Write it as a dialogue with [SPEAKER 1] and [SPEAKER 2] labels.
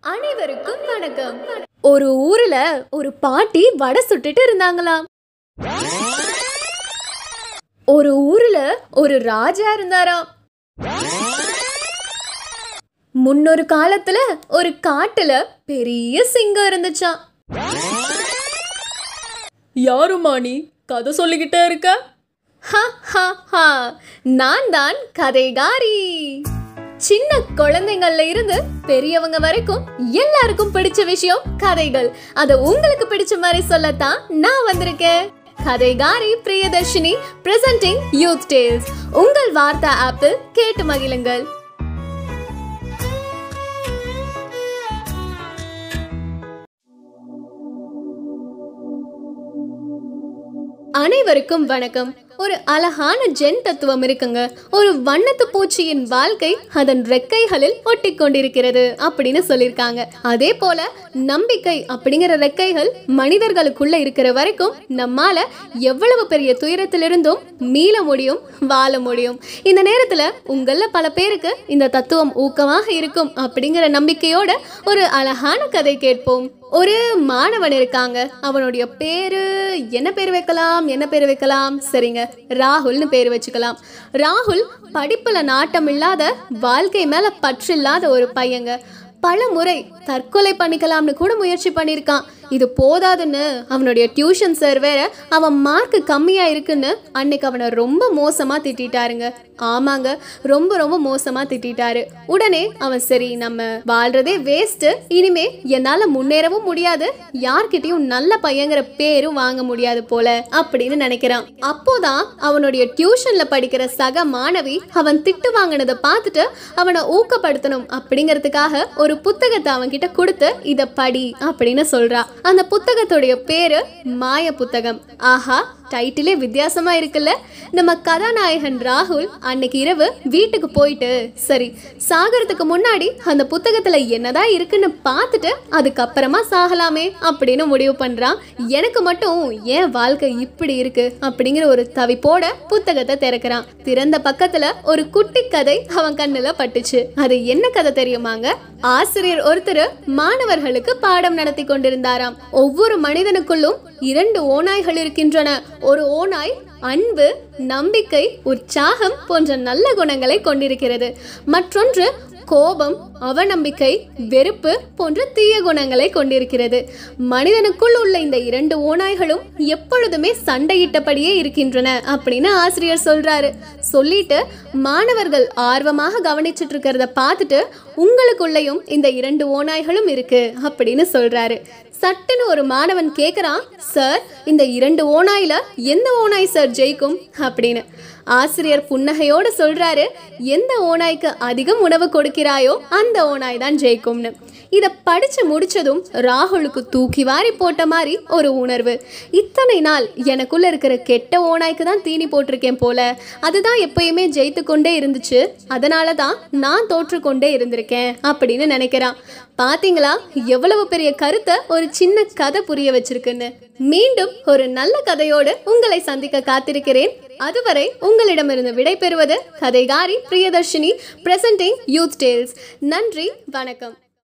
[SPEAKER 1] அனைவருக்கும் வணக்கம். ஒரு ஊர்ல ஒரு பாட்டி வடை சுட்டுட்டு இருந்தாங்களாம். ஒரு ஊர்ல ஒரு ராஜா இருந்தாராம். முன்னொரு காலத்துல ஒரு காட்டுல பெரிய சிங்கம் இருந்துச்சாம்.
[SPEAKER 2] யாருமா நீ? கதை சொல்லிக்கிட்டே இருக்க?
[SPEAKER 1] ஹா, ஹா, ஹா. நான் தான் கதைகாரி. சின்ன குழந்தைங்கள்ல இருந்து பெரியவங்க வரைக்கும் எல்லாருக்கும் பிடிச்ச விஷயம் கதைகள். அத உங்களுக்கு பிடிச்ச மாதிரி சொல்லத்தான் நான் வந்திருக்கேன். கதைகாரி பிரியதர்ஷினி பிரசன்டிங் யூத் டேல்ஸ் உங்கள் வார்த்தா ஆப்பிள் கேட்டு மகிழுங்கள். அனைவருக்கும் வணக்கம். ஒரு அழகான ஜென் தத்துவம் இருக்குங்க. ஒரு வண்ணத்து பூச்சியின் வாழ்க்கை அதன் ரெக்கைகளில் ஒட்டி கொண்டிருக்கிறது அப்படின்னு சொல்லியிருக்காங்க. அதே போல நம்பிக்கை அப்படிங்கிற ரெக்கைகள் மனிதர்களுக்குள்ள இருக்கிற வரைக்கும் நம்மால எவ்வளவு பெரிய துயரத்திலிருந்தும் மீள முடியும் வாழ முடியும். இந்த நேரத்துல உங்கள பல பேருக்கு இந்த தத்துவம் ஊக்கமாக இருக்கும் அப்படிங்கிற நம்பிக்கையோட ஒரு அழகான கதை கேட்போம். ஒரு மாணவன் இருக்காங்க. அவனுடைய பேரு என்ன பேர் வைக்கலாம் என்ன பேர் வைக்கலாம்? சரிங்க. ராகுல்னு பேர் வச்சுக்கலாம். ராகுல் படிப்புல நாட்டம் இல்லாத வாழ்க்கை மேல பற்று இல்லாத ஒரு பையங்க. பல முறை தற்கொலை பண்ணிக்கலாம்னு கூட முயற்சி பண்ணியிருக்கான். இது போதாதுன்னு அவனுடைய டியூஷன் சார் வேற அவன் மார்க் கம்மியாக இருக்குன்னு அன்னைக்கு அவனை ரொம்ப மோசமாக திட்டிட்டாருங்க ஆமாங்க ரொம்ப ரொம்ப மோசமாக திட்டிட்டாரு உடனே அவன் சரி நம்ம வாழ்றதே வேஸ்ட்டு இனிமே என்னால் முன்னேறவும் முடியாது. யார்கிட்டையும் நல்ல பையங்கிற பேரும் வாங்க முடியாது போல அப்படின்னு நினைக்கிறான். அப்போதான் அவனுடைய டியூஷன்ல படிக்கிற சக மாணவி அவன் திட்டு வாங்கினதை பார்த்துட்டு அவனை ஊக்கப்படுத்தணும் அப்படிங்கிறதுக்காக ஒரு புத்தகத்தை அவன்கிட்ட கொடுத்து இதை படி அப்படின்னு சொல்றா. அந்த புத்தகத்துடைய பேரு மாய புத்தகம் ஆஹா டைட்டிலே வித்தியாசமா இருக்குல்ல? நம்ம கதாநாயகன் ராகுல் அன்னைக்கு இரவு வீட்டுக்கு போயிட்டு சரி சாகிறதுக்கு முன்னாடி அந்த புத்தகத்துல என்னதான் இருக்குன்னு பார்த்துட்டு அதுக்கப்புறமா சாகலாமே அப்படின்னு முடிவு பண்றான். எனக்கு மட்டும் ஏன் வாழ்க்கை இப்படி இருக்கு அப்படிங்கிற ஒரு தவிப்போட புத்தகத்தை திறக்கிறான். திறந்த பக்கத்துல ஒரு குட்டி கதை அவன் கண்ணுல பட்டுச்சு. அது என்ன கதை தெரியுமாங்க? ஆசிரியர் ஒருத்தர் மாணவர்களுக்கு பாடம் நடத்தி கொண்டிருந்தாராம். ஒவ்வொரு மனிதனுக்குள்ளும் இரண்டு ஓநாய்கள் இருக்கின்றன. ஒரு ஓநாய் அன்பு நம்பிக்கை உற்சாகம் போன்ற நல்ல குணங்களை கொண்டிருக்கிறது. மற்றொன்று கோபம் அவநம்பிக்கை வெறுப்பு போன்ற தீய குணங்களை கொண்டிருக்கிறது. மனிதனுக்குள் உள்ள இந்த இரண்டு ஓநாய்களும் எப்பொழுதுமே சண்டையிட்டபடியே இருக்கின்றன அப்படின்னு ஆசிரியர் சொல்றாரு. சொல்லிட்டு மாணவர்கள் ஆர்வமாக கவனிச்சுட்டு இருக்கிறத பார்த்துட்டு உங்களுக்குள்ளேயும் இந்த இரண்டு ஓநாய்களும் இருக்கு அப்படின்னு சொல்றாரு. சட்டுன்னு ஒரு மாணவன் கேட்குறான் சார் இந்த இரண்டு ஓநாயில எந்த ஓநாய் சார் ஜெயிக்கும்? அப்படின்னு. ஆசிரியர் புன்னகையோடு சொல்றாரு எந்த ஓனாய்க்கு அதிகம் உணவு கொடுக்கிறாயோ அந்த ஓநாய் தான் ஜெயிக்கும்னு. இதை படிச்சு முடிச்சதும் ராகுலுக்கு தூக்கி வாரி போட்ட மாதிரி ஒரு உணர்வு. இத்தனை நாள் எனக்குள்ள இருக்கிற கெட்ட ஓனாய்க்கு தான் தீனி போட்டிருக்கேன் போல. அதுதான் எப்பயுமே ஜெயித்து கொண்டே இருந்துச்சு. அதனால தான் நான் தோற்று கொண்டே இருந்திருக்கேன் அப்படின்னு நினைக்கிறான் பாத்தீங்களா? எவ்வளவு பெரிய கருத்தை ஒரு சின்ன கதை புரிய வச்சிருக்குன்னு. மீண்டும் ஒரு நல்ல கதையோடு உங்களை சந்திக்க காத்திருக்கிறேன். அதுவரை உங்களிடமிருந்து விடைபெறுவது கதைகாரி பிரியதர்ஷினி பிரசன்டிங் யூத் டேல்ஸ் நன்றி வணக்கம்.